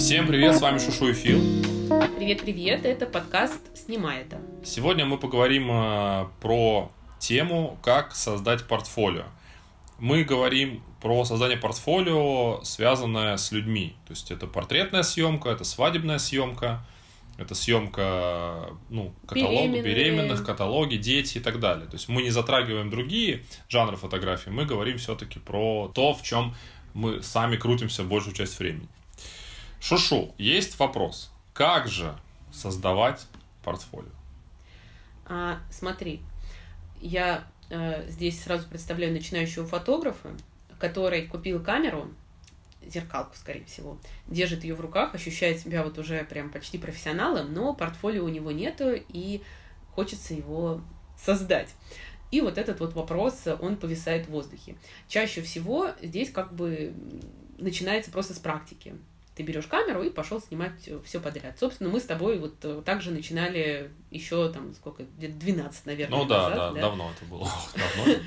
Всем привет, с вами Шушу и Фил. Привет-привет, это подкаст «Снимай это». Сегодня мы поговорим э, про тему, как создать портфолио. Мы говорим про создание портфолио, связанное с людьми. То есть это портретная съемка, это свадебная съемка, это съемка ну, каталога, беременных, каталоги, дети и так далее. То есть мы не затрагиваем другие жанры фотографии, мы говорим все-таки про то, в чем мы сами крутимся большую часть времени. Шушу, есть вопрос. Как же создавать портфолио? А, смотри, я э, здесь сразу представляю начинающего фотографа, который купил камеру, зеркалку, скорее всего, держит ее в руках, ощущает себя вот уже прям почти профессионалом, но портфолио у него нету, и хочется его создать. И вот этот вот вопрос, он повисает в воздухе. Чаще всего здесь как бы начинается просто с практики. Ты берешь камеру и пошел снимать все подряд. Собственно, мы с тобой вот э, также начинали еще там сколько, где-то 12, наверное, Ну да, назад, да, давно это было. Давно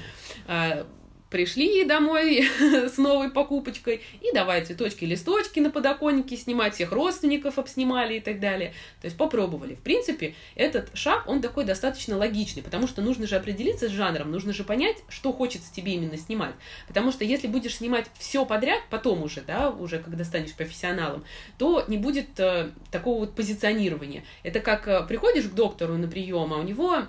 а, пришли домой с новой покупочкой, и давай цветочки, листочки на подоконнике снимать, всех родственников обснимали и так далее. То есть попробовали. В принципе, этот шаг, он такой достаточно логичный, потому что нужно же определиться с жанром, нужно же понять, что хочется тебе именно снимать. Потому что если будешь снимать все подряд, потом уже, да, уже когда станешь профессионалом, то не будет э, такого вот позиционирования. Это как э, приходишь к доктору на прием, а у него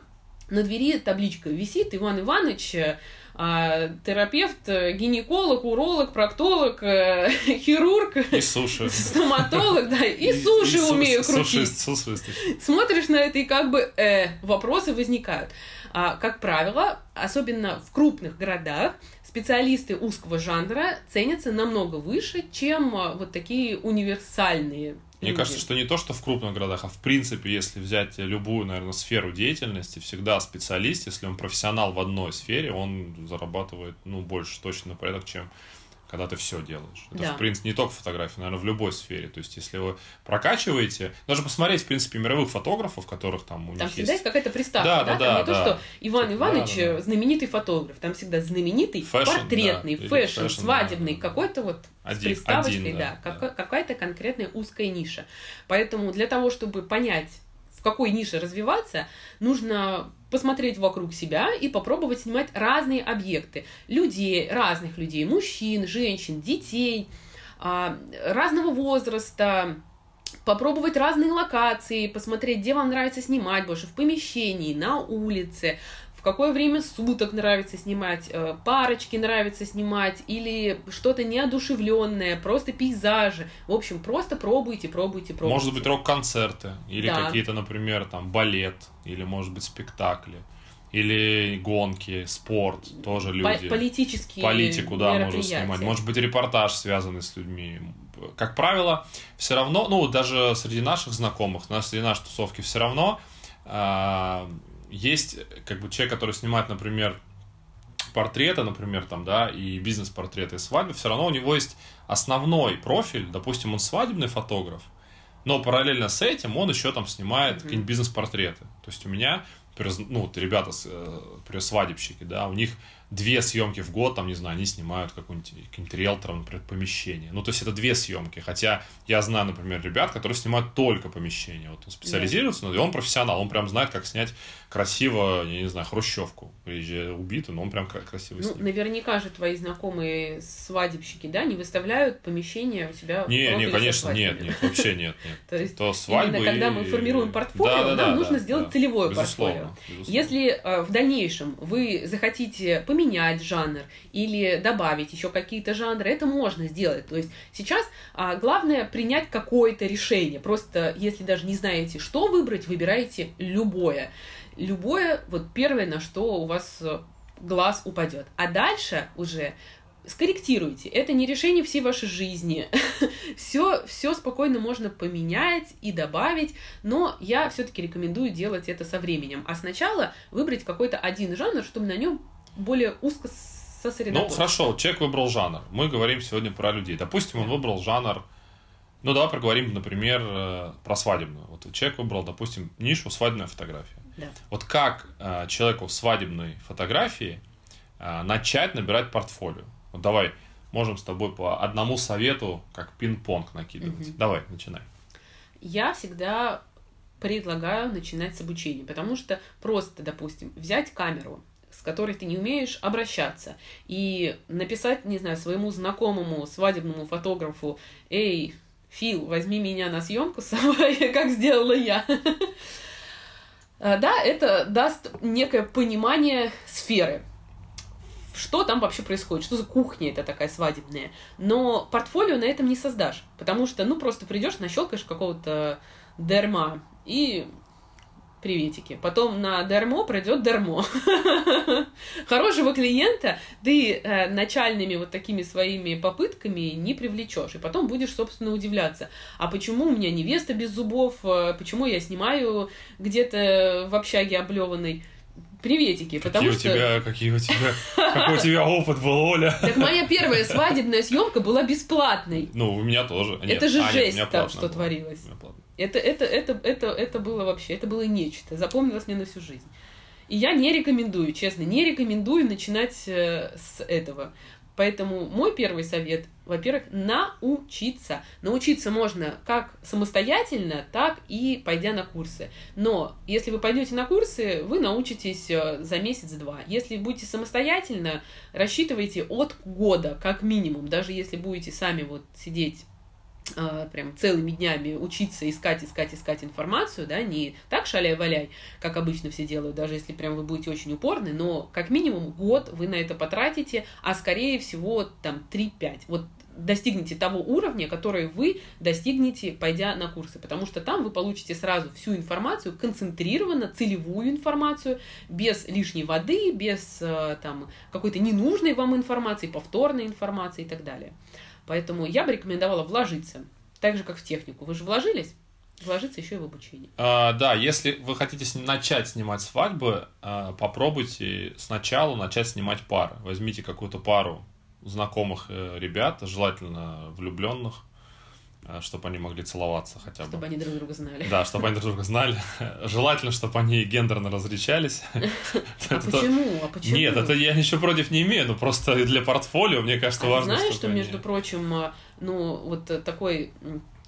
на двери табличка висит Иван Иванович, э, а, терапевт, э, гинеколог, уролог, проктолог, э, хирург, И суши. стоматолог, да, и суши су- умею крутить. Сушист, сушист. Смотришь на это, и как бы э, вопросы возникают. А, как правило, особенно в крупных городах, специалисты узкого жанра ценятся намного выше, чем а, вот такие универсальные Мне люди. кажется, что не то, что в крупных городах, а в принципе, если взять любую, наверное, сферу деятельности, всегда специалист, если он профессионал в одной сфере, он зарабатывает, ну, больше точно на порядок, чем когда ты все делаешь. Это, Да. в принципе, не только в фотографии, наверное, в любой сфере. То есть, если вы прокачиваете, даже посмотреть, в принципе, мировых фотографов, которых там у Там них всегда есть есть... какая-то приставка, Да, да? да, Там да, не то, да. что Иван Да, Иванович да, да. э, знаменитый фотограф, там всегда знаменитый, Fashion, портретный, да, fashion, fashion, свадебный, да, да. какой-то вот с Один- приставочкой, один, да, да, кака- какая-то конкретная узкая ниша. Поэтому для того, чтобы понять, какой нише развиваться, нужно посмотреть вокруг себя и попробовать снимать разные объекты. Людей, разных людей, мужчин, женщин, детей, а, разного возраста, попробовать разные локации, посмотреть, где вам нравится снимать больше, в помещении, на улице, какое время суток нравится снимать, э, парочки нравится снимать, или что-то неодушевленное, просто пейзажи. В общем, просто пробуйте, пробуйте, пробуйте. Может быть, рок-концерты, или Да. какие-то, например, там, балет, или, может быть, спектакли, или гонки, спорт, тоже люди. политические Политику, да, можно снимать. Может быть, репортаж, связанный с людьми. Как правило, все равно, ну, даже среди наших знакомых, на- среди нашей тусовки все равно а, есть, как бы, человек, который снимает, например, портреты, например, там, да, и бизнес-портреты, и свадьбы, все равно у него есть основной профиль, допустим, он свадебный фотограф, но параллельно с этим он еще там снимает какие-нибудь бизнес-портреты. То есть у меня, ну, вот ребята, э, свадебщики, да, у них две съемки в год, там, не знаю, они снимают какой-нибудь каким-то риэлтором, например, помещение. Ну, то есть это две съемки. Хотя я знаю, например, ребят, которые снимают только помещение. Вот он специализируется, но и он профессионал, он прям знает, как снять красиво, я не знаю, хрущевку. Убитую, но он прям кра- красиво Ну, снимет. наверняка же твои знакомые свадебщики, да, не выставляют помещение у себя Не, не, конечно, нет, нет, вообще нет, нет. То есть То свадьбы именно когда мы формируем портфолио, Да, нам да, нужно да, сделать целевое Безусловно, портфолио. безусловно. Если э, в дальнейшем вы захотите поменять жанр или добавить еще какие-то жанры, это можно сделать. То есть сейчас а, главное принять какое-то решение. Просто если даже не знаете, что выбрать, выбирайте любое. Любое, вот первое, на что у вас э, глаз упадет. А дальше уже скорректируйте. Это не решение всей вашей жизни. все, все спокойно можно поменять и добавить, но я все-таки рекомендую делать это со временем. А сначала выбрать какой-то один жанр, чтобы на нем более узко Ну, сосредоточиться. хорошо, человек выбрал жанр. Мы говорим сегодня про людей. Допустим, он выбрал жанр... Ну, давай проговорим, например, э, про свадебную. Вот человек выбрал, допустим, нишу свадебная фотография. Да. Вот как э, человеку в свадебной фотографии э, начать набирать портфолио? Вот давай, можем с тобой по одному совету, как пинг-понг накидывать. Мгм. Давай, начинай. Я всегда предлагаю начинать с обучения, потому что просто, допустим, взять камеру, с которой ты не умеешь обращаться, и написать, не знаю, своему знакомому свадебному фотографу, эй, Фил, возьми меня на съемку с собой, как сделала я. А, Да, это даст некое понимание сферы. Что там вообще происходит, что за кухня это такая свадебная. Но портфолио на этом не создашь, потому что, ну, просто придешь, нащелкаешь какого-то дерма и приветики. Потом на дермо пройдет дермо. Хорошего клиента ты э, начальными вот такими своими попытками не привлечешь. И потом будешь, собственно, удивляться. А почему у меня невеста без зубов? Э, Почему я снимаю где-то в общаге облеванной? Приветики, потому какие что... у тебя, какие у тебя, какой у тебя опыт был, Оля? Так моя первая свадебная съемка была бесплатной. Ну, у меня тоже. Нет, Это же а, нет, жесть меня там, что творилось. Это, это, это, это, это было вообще, это было нечто. Запомнилось мне на всю жизнь. И я не рекомендую, честно, не рекомендую начинать э, с этого. Поэтому мой первый совет, во-первых, научиться. Научиться можно как самостоятельно, так и пойдя на курсы. Но если вы пойдете на курсы, вы научитесь э, за месяц-два. Если будете самостоятельно, рассчитывайте от года, как минимум. Даже если будете сами вот сидеть прям целыми днями учиться искать, искать, искать информацию, да, не так шаляй-валяй, как обычно все делают, даже если прям вы будете очень упорны, но как минимум год вы на это потратите, а скорее всего там 3-5. Вот достигнете того уровня, который вы достигнете, пойдя на курсы, потому что там вы получите сразу всю информацию, концентрированно, целевую информацию, без лишней воды, без э, там какой-то ненужной вам информации, повторной информации и так далее. Поэтому я бы рекомендовала вложиться, так же как в технику. Вы же вложились? Вложиться еще и в обучение. А, да, если вы хотите начать снимать свадьбы, а, попробуйте сначала начать снимать пары. Возьмите какую-то пару знакомых э, ребят, желательно влюбленных, чтобы они могли целоваться хотя бы. Чтобы они друг друга знали. Да, чтобы они друг друга знали. Желательно, чтобы они гендерно различались. А почему? А почему? Нет, это я ничего против не имею, но просто для портфолио, мне кажется, А важно, знаешь, чтобы что, между прочим, а, ну, вот э, такой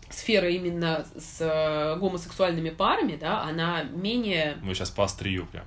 сфера именно с э, гомосексуальными парами, да, она менее, Мы сейчас по острию прям.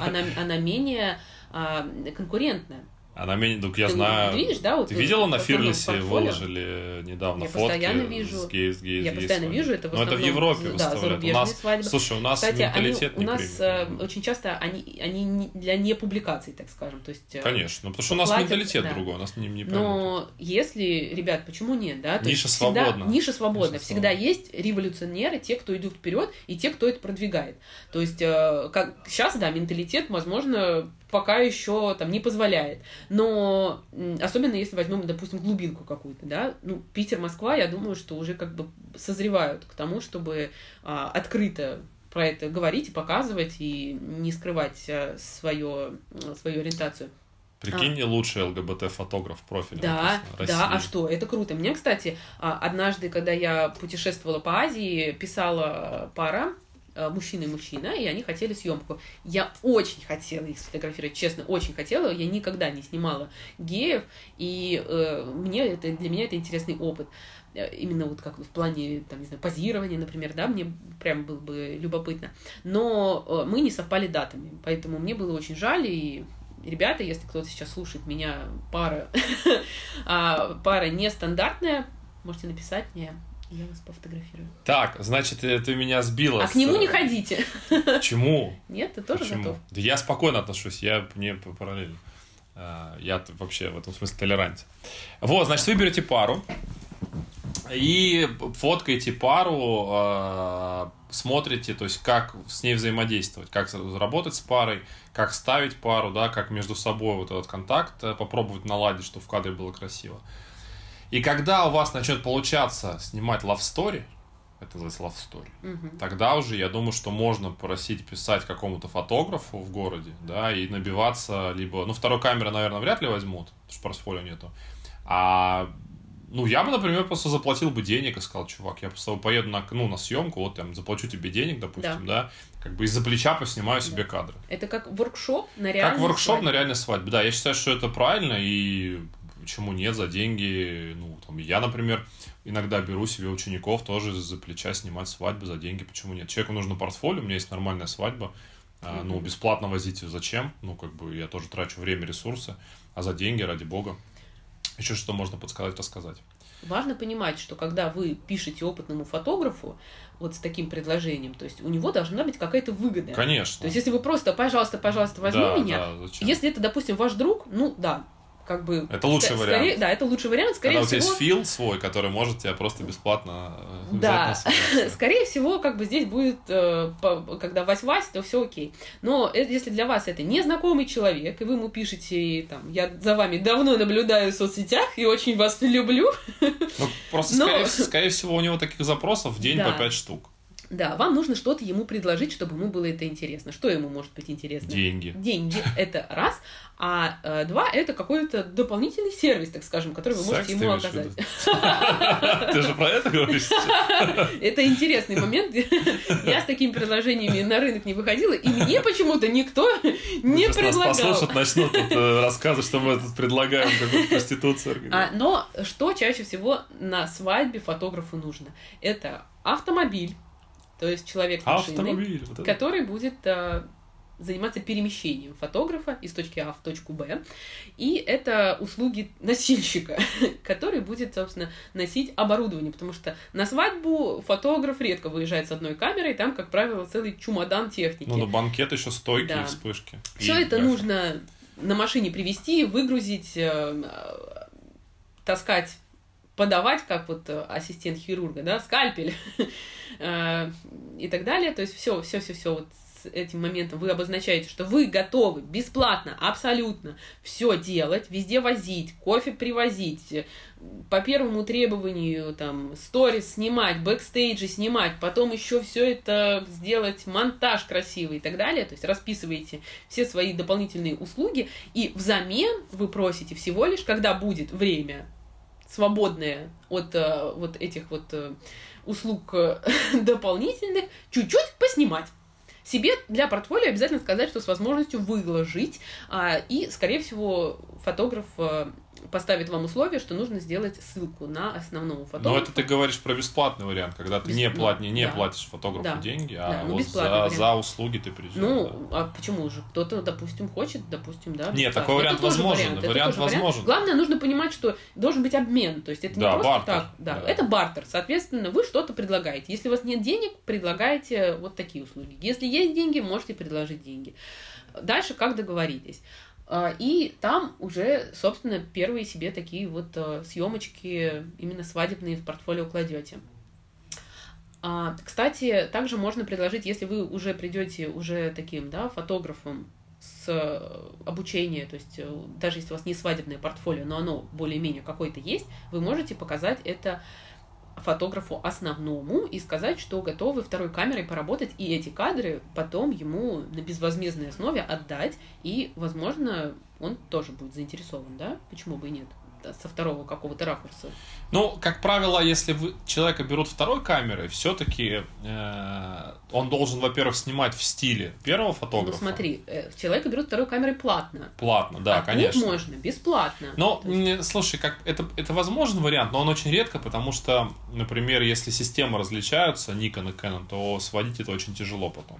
она, она менее а, конкурентная. Она менее... Так я Ты знаю... видишь, да, вот Ты видела на Фирлисе выложили недавно Я фотки постоянно вижу. с гей, с гей, Я постоянно свадьбой. вижу это в Но это в Европе да, выставляют. У нас, свадьбы. слушай, у нас Кстати, они, менталитет у не нас э, принят. очень часто они, они для не публикаций, так скажем. То есть, э, Конечно, ну, потому что у нас платят, менталитет да. другой, у нас не, не поймут. Но если, ребят, почему нет, да? То Ниша есть всегда- свободна. Ниша свободна. Ниша всегда свободна. есть революционеры, те, кто идут вперед, и те, кто это продвигает. То есть, э, как сейчас, да, менталитет, возможно, пока еще там не позволяет. Но особенно если возьмем, допустим, глубинку какую-то, да, ну, Питер, Москва, я думаю, что уже как бы созревают к тому, чтобы а, открыто про это говорить и показывать, и не скрывать а, свое, свою ориентацию. Прикинь, лучший ЛГБТ-фотограф профиль. Да, да, а что, это круто. Мне, кстати, а, однажды, когда я путешествовала по Азии, писала пара, а, мужчина и мужчина, и они хотели съемку. Я очень хотела их сфотографировать, честно, очень хотела. Я никогда не снимала геев, и э, мне это, для меня это интересный опыт. Э, Именно вот как в плане, там, не знаю, позирования, например, да, мне прям было бы любопытно. Но э, мы не совпали датами, поэтому мне было очень жаль, и ребята, если кто-то сейчас слушает меня, пара, а, пара нестандартная, можете написать мне, я вас пофотографирую. Так, значит, э, ты меня сбила. А с- к нему не ходите. Почему? Нет, ты тоже Почему? готов. Да я спокойно отношусь, я не по- параллельно. А, Я вообще в этом смысле толерантен. Вот, значит, выберете пару и фоткаете пару, а, смотрите, то есть как с ней взаимодействовать, как работать с парой, как ставить пару, да, как между собой вот этот контакт э, попробовать наладить, чтобы в кадре было красиво. И когда у вас начнет получаться снимать love story, это называется love story, Мгм. тогда уже я думаю, что можно просить писать какому-то фотографу в городе, да, и набиваться либо, ну, второй камеры, наверное, вряд ли возьмут, потому что портфолио нету, а ну, я бы, например, просто заплатил бы денег и сказал, чувак, я просто поеду на, ну, на съемку, вот там, заплачу тебе денег, допустим, да, как бы из-за плеча поснимаю себе кадры. Это как воркшоп на реальной Как воркшоп свадьбе. на реальной свадьбе, да, я считаю, что это правильно, и почему нет, за деньги, ну, там, я, например, иногда беру себе учеников тоже за плеча снимать свадьбы за деньги, почему нет? Человеку нужно портфолио, у меня есть нормальная свадьба, mm-hmm. ну, бесплатно возить ее зачем? Ну, как бы я тоже трачу время, ресурсы, а за деньги, ради бога. Еще что можно подсказать, рассказать. Важно понимать, что когда вы пишете опытному фотографу вот с таким предложением, то есть у него должна быть какая-то выгода. Конечно. То есть если вы просто, пожалуйста, пожалуйста, возьми да, меня, да, если это, допустим, ваш друг, ну да, как бы... Это лучший вариант. да, это лучший вариант. Скорее Когда всего... у тебя есть фил свой, который может тебя просто бесплатно э, Да, скорее всего, как бы здесь будет, э, когда Вась-Вась, то все окей. Но если для вас это незнакомый человек, и вы ему пишете, там, я за вами давно наблюдаю в соцсетях и очень вас люблю. Ну, просто, Но... скорее, скорее всего, у него таких запросов в день да. по 5 штук. Да, вам нужно что-то ему предложить, чтобы ему было это интересно. Что ему может быть интересно? Деньги. Деньги – это раз. А э, два – это какой-то дополнительный сервис, так скажем, который вы можете ему оказать. Ты же про это говоришь? Это интересный момент. Я с такими предложениями на рынок не выходила, и мне почему-то никто не предлагал. Нас послушать начнут э, рассказы, что мы тут предлагаем какую-то проституцию. А, но что чаще всего на свадьбе фотографу нужно? Это автомобиль, то есть человек машины, вот который будет э, заниматься перемещением фотографа из точки А в точку Б. И это услуги носильщика, который будет, собственно, носить оборудование, потому что на свадьбу фотограф редко выезжает с одной камерой, там, как правило, целый чемодан техники. Ну, на банкет еще стойки да. и вспышки. Все это график. нужно на машине привезти, выгрузить, э, таскать подавать, как вот э, ассистент хирурга, да, скальпель э, и так далее. То есть все, все, все, все вот с этим моментом вы обозначаете, что вы готовы бесплатно, абсолютно все делать, везде возить, кофе привозить, по первому требованию там сторис снимать, бэкстейджи снимать, потом еще все это сделать, монтаж красивый и так далее. То есть расписываете все свои дополнительные услуги, и взамен вы просите всего лишь, когда будет время свободные от э, вот этих вот э, услуг э, дополнительных, чуть-чуть поснимать себе для портфолио обязательно сказать, что с возможностью выложить. А, и, скорее всего, фотограф поставит вам условие, что нужно сделать ссылку на основного фотографа. Но это ты говоришь про бесплатный вариант, когда ты Бесп... не, плат... не, не да. платишь фотографу да. деньги, а да, ну, вот за, за услуги ты придешь. Ну, да. а почему же? Кто-то, допустим, хочет, допустим, да. Нет, такой вариант возможен. Вариант, вариант возможен. Вариант. Главное, нужно понимать, что должен быть обмен. То есть это не да, просто бартер. так. Да, да, это бартер. Соответственно, вы что-то предлагаете. Если у вас нет денег, предлагаете вот такие услуги. Если есть деньги, можете предложить деньги. Дальше как договоритесь. А, и там уже, собственно, первые себе такие вот э, съемочки именно свадебные в портфолио кладете. А, кстати, также можно предложить, если вы уже придете уже таким, да, фотографом с обучения, то есть э, даже если у вас не свадебное портфолио, но оно более-менее какое-то есть, вы можете показать это фотографу основному и сказать, что готовы второй камерой поработать, и эти кадры потом ему на безвозмездной основе отдать, и, возможно, он тоже будет заинтересован, да? Почему бы и нет? Со второго какого-то ракурса. Ну, как правило, если вы, человека берут второй камерой, все-таки э, он должен, во-первых, снимать в стиле первого фотографа. Ну, смотри, э, человека берут второй камерой платно. Платно, да, а конечно. можно, бесплатно. Но, есть... слушай, как это, это возможен вариант, но он очень редко, потому что, например, если системы различаются, Nikon и Canon, то сводить это очень тяжело потом.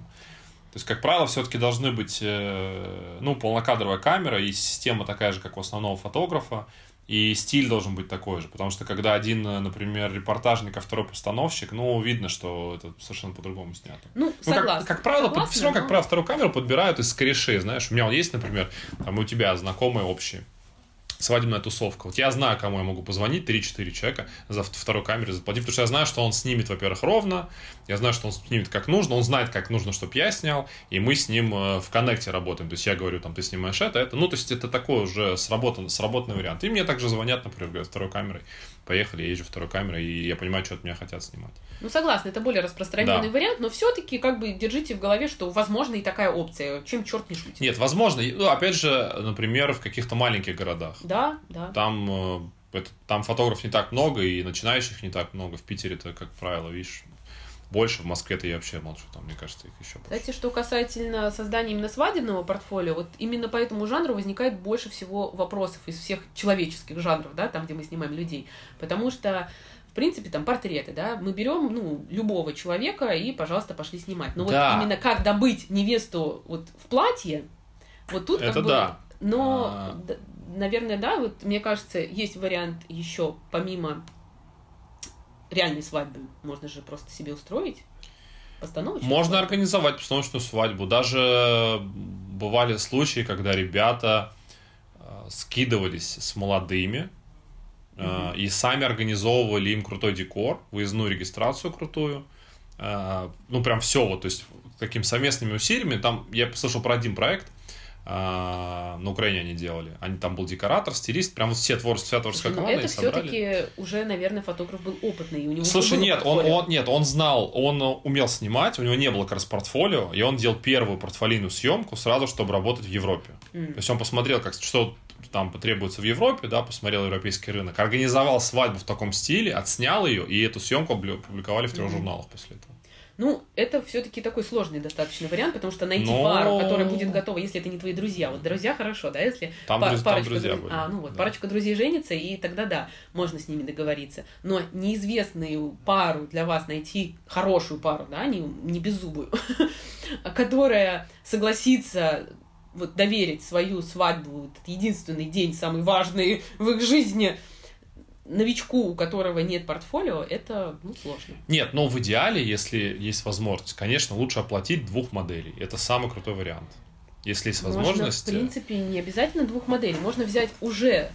То есть, как правило, все-таки должны быть э, ну, полнокадровая камера и система такая же, как у основного фотографа. И стиль должен быть такой же, потому что когда один, например, репортажник, а второй постановщик, ну, видно, что это совершенно по-другому снято. Ну, согласна. Ну, как, как правило, согласна, под, все равно, но... как правило, вторую камеру подбирают из корешей, знаешь. У меня вот есть, например, там у тебя знакомые общие свадебная тусовка. Вот я знаю, кому я могу позвонить, 3-4 человека за второй камерой заплатить, потому что я знаю, что он снимет, во-первых, ровно, я знаю, что он снимет как нужно, он знает, как нужно, чтобы я снял, и мы с ним э, в коннекте работаем. То есть я говорю, там, ты снимаешь это, это. Ну, то есть это такой уже сработан, сработанный вариант. И мне также звонят, например, говорят, второй камерой, поехали, я езжу второй камерой, и я понимаю, что от меня хотят снимать. Ну, согласна, это более распространенный да. вариант, но все-таки как бы держите в голове, что возможно и такая опция. Чем черт не шутит. Нет, возможно. Ну, опять же, например, в каких-то маленьких городах. Да, да. Там, э, это, там фотографов не так много, и начинающих не так много. В Питере это, как правило, видишь, больше, в Москве-то я вообще молчу, там, мне кажется, их еще больше. Кстати, что касательно создания именно свадебного портфолио, вот именно по этому жанру возникает больше всего вопросов из всех человеческих жанров, да, там, где мы снимаем людей. Потому что в принципе, там портреты, да, мы берем, ну, любого человека и, пожалуйста, пошли снимать. Но Да. вот именно как добыть невесту вот в платье, вот тут как Это бы... да. Но, А. наверное, да, вот мне кажется, есть вариант еще помимо реальной свадьбы, можно же просто себе устроить постановочную Можно свадьбу. организовать постановочную свадьбу. Даже бывали случаи, когда ребята э, скидывались с молодыми э, и сами организовывали им крутой декор, выездную регистрацию крутую. Э, Ну, прям все вот, то есть такими совместными усилиями. Там я слышал про один проект, на Украине они делали. Они там был декоратор, стилист, прям вот все творческая, вся творческая Но команда это все-таки уже, наверное, фотограф был опытный, и у него Слушай, нет, он, портфолио. он, нет, он знал, он э, умел снимать, у него не было как раз портфолио, и он делал первую портфолийную съемку сразу, чтобы работать в Европе. М. То есть он посмотрел, как, что там потребуется в Европе, да, посмотрел европейский рынок, организовал свадьбу в таком стиле, отснял ее, и эту съемку опубликовали в трех Мгм. журналах после этого. Ну, это все-таки такой сложный достаточно вариант, потому что найти Но- пару, которая будет готова, если это не твои друзья. Вот друзья хорошо, да, если Там, па- друз- там парочка друзья друз-. А, ну вот, да. парочка друзей женится, и тогда да, можно с ними договориться. Но неизвестную пару для вас найти, хорошую пару, да, не, не беззубую, которая согласится вот доверить свою свадьбу, этот единственный день, самый важный в их жизни, новичку, у которого нет портфолио, это ну, сложно. Нет, но в идеале, если есть возможность, конечно, лучше оплатить двух моделей. Это самый крутой вариант. Если есть возможность... Можно, в принципе, не обязательно двух моделей. Можно взять уже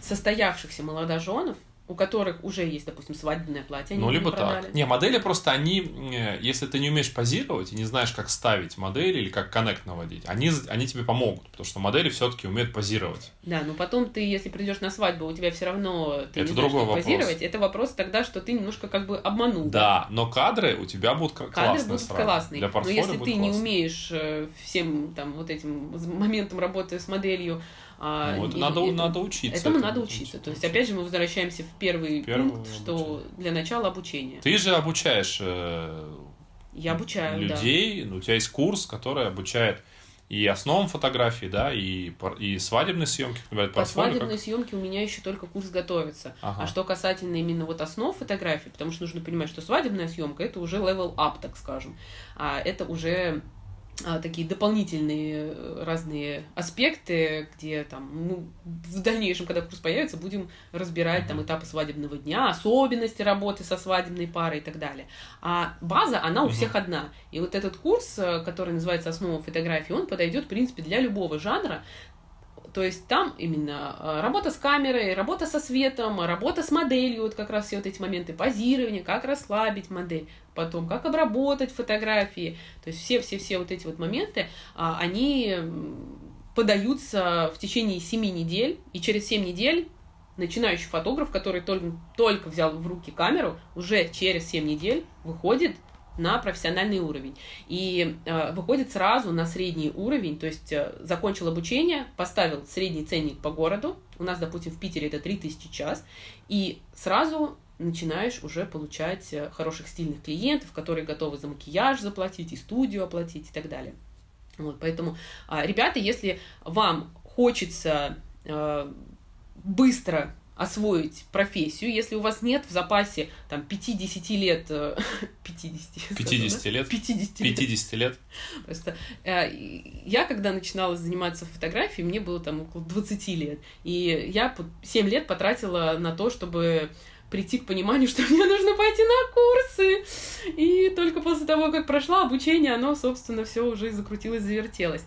состоявшихся молодоженов, у которых уже есть, допустим, свадебное платье, они Ну, либо не так. Не, модели просто они, э, если ты не умеешь позировать и не знаешь, как ставить модель или как коннект наводить, они, они тебе помогут, потому что модели все-таки умеют позировать. Да, но потом ты, если придешь на свадьбу, у тебя все равно ты Это не знаешь, другой как вопрос. позировать. Это вопрос тогда, что ты немножко как бы обманул. Да, но кадры у тебя будут Кадры классные будут сразу. классные. Для Но если ты не классно. умеешь э, всем там вот этим моментом работы с моделью, а, Ну, это и- надо, это- надо учиться. Этому Это надо надо учиться. То есть, опять же, мы возвращаемся в первый, Первый пункт, что для начала обучения. Ты же обучаешь э, Я обучаю, да. людей, ну, у тебя есть курс, который обучает и основам фотографии, да, и, и свадебной съемки, например, По портфолио, свадебной как- съемке у меня еще только курс готовится. Ага. А что касательно именно вот основ фотографии, потому что нужно понимать, что свадебная съемка это уже level up, так скажем. А это уже такие дополнительные э, разные аспекты, где там ну, в дальнейшем, когда курс появится, будем разбирать там этапы свадебного дня, особенности работы со свадебной парой и так далее. А база, она у Мгм. всех одна. И вот этот курс, э, который называется «Основа фотографии», он подойдет, в принципе, для любого жанра, то есть там именно э, работа с камерой, работа со светом, работа с моделью, вот как раз все вот эти моменты позирования, как расслабить модель, потом как обработать фотографии. То есть все-все-все вот эти вот моменты, а, они подаются в течение 7 недель, и через 7 недель начинающий фотограф, который только, только взял в руки камеру, уже через 7 недель выходит на профессиональный уровень. И э, выходит сразу на средний уровень, то есть э, закончил обучение, поставил средний ценник по городу, у нас, допустим, в Питере это 3000 час, и сразу начинаешь уже получать э, хороших стильных клиентов, которые готовы за макияж заплатить, и студию оплатить и так далее. Вот, поэтому, а, ребята, если вам хочется э, быстро освоить профессию, если у вас нет в запасе там 5-10 лет, э, 50, я сказала, 50 да? лет? 50 лет. 50 лет. Просто э, я, когда начинала заниматься фотографией, мне было там около 20 лет. И я 7 лет потратила на то, чтобы прийти к пониманию, что мне нужно пойти на курсы. И только после того, как прошла обучение, оно, собственно, все уже закрутилось, завертелось.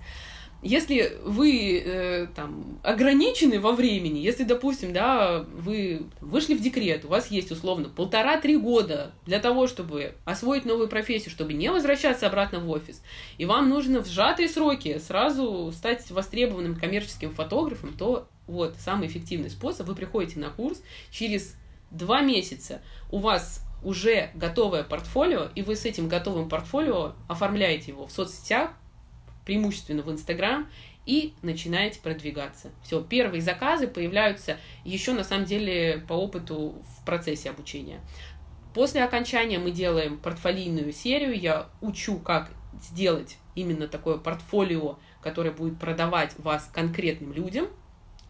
Если вы э, там ограничены во времени, если, допустим, да, вы вышли в декрет, у вас есть условно полтора-три года для того, чтобы освоить новую профессию, чтобы не возвращаться обратно в офис, и вам нужно в сжатые сроки сразу стать востребованным коммерческим фотографом, то вот самый эффективный способ. Вы приходите на курс, через два месяца у вас уже готовое портфолио, и вы с этим готовым портфолио оформляете его в соцсетях, преимущественно в Инстаграм, и начинаете продвигаться. Все, первые заказы появляются еще на самом деле по опыту в процессе обучения. После окончания мы делаем портфолийную серию. Я учу, как сделать именно такое портфолио, которое будет продавать вас конкретным людям,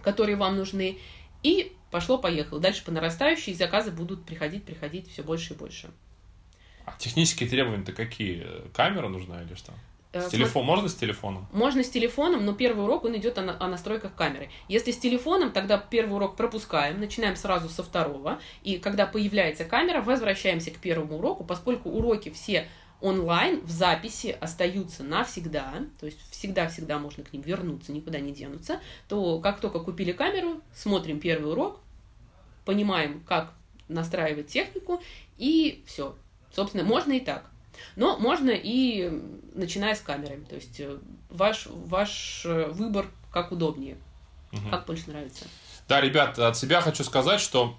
которые вам нужны. И пошло-поехало. Дальше по нарастающей заказы будут приходить, приходить все больше и больше. А технические требования-то какие? Камера нужна или что? Э, С телефон, можно с телефоном? Можно с телефоном, но первый урок он идет о, на- о настройках камеры. Если с телефоном, тогда первый урок пропускаем, начинаем сразу со второго, и когда появляется камера, возвращаемся к первому уроку, поскольку уроки все онлайн, в записи остаются навсегда, то есть всегда-всегда можно к ним вернуться, никуда не денутся, то как только купили камеру, смотрим первый урок, понимаем, как настраивать технику, и все. Собственно, можно и так. Но можно и начиная с камерами. То есть э, ваш, ваш э, выбор как удобнее, Мгм. как больше нравится. Да, ребят, от себя хочу сказать, что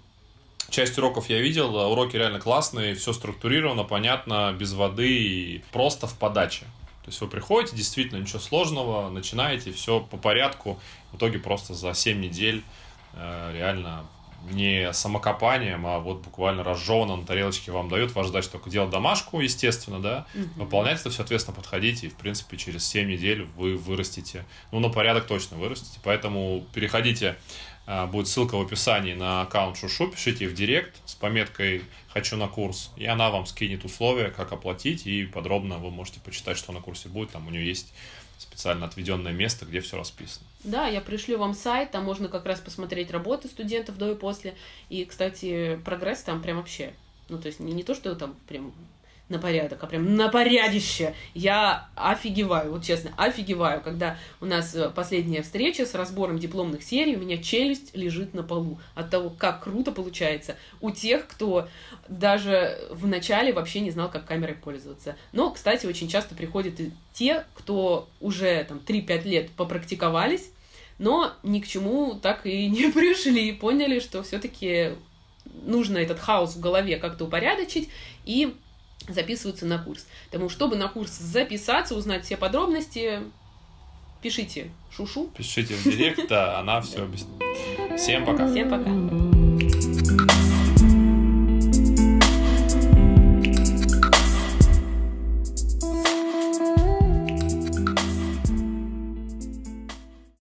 часть уроков я видел, а уроки реально классные, все структурировано, понятно, без воды и просто в подаче. То есть вы приходите, действительно, ничего сложного, начинаете, все по порядку. В итоге просто за 7 недель э, реально не самокопанием, а вот буквально разжеванно на тарелочке вам дают. Ваша задача только делать домашку, естественно, да, Мгм. выполнять это все, соответственно, подходите, и, в принципе, через 7 недель вы вырастете. Ну, на порядок точно вырастете. Поэтому переходите, а, будет ссылка в описании на аккаунт Шушу, пишите в директ с пометкой «Хочу на курс», и она вам скинет условия, как оплатить, и подробно вы можете почитать, что на курсе будет. Там у нее есть специально отведенное место, где все расписано. Да, я пришлю вам сайт, там можно как раз посмотреть работы студентов до и после. И, кстати, прогресс там прям вообще. Ну, то есть не, не то, что там прям на порядок, а прям на порядище. Я офигеваю, вот честно, офигеваю, когда у нас э, последняя встреча с разбором дипломных серий, у меня челюсть лежит на полу от того, как круто получается у тех, кто даже в начале вообще не знал, как камерой пользоваться. Но, кстати, очень часто приходят и те, кто уже там 3-5 лет попрактиковались, но ни к чему так и не пришли, поняли, что все-таки нужно этот хаос в голове как-то упорядочить и записываются на курс. Потому чтобы на курс записаться, узнать все подробности, пишите Шушу. Пишите в директ, да, она все объяснит. Всем пока. Всем пока.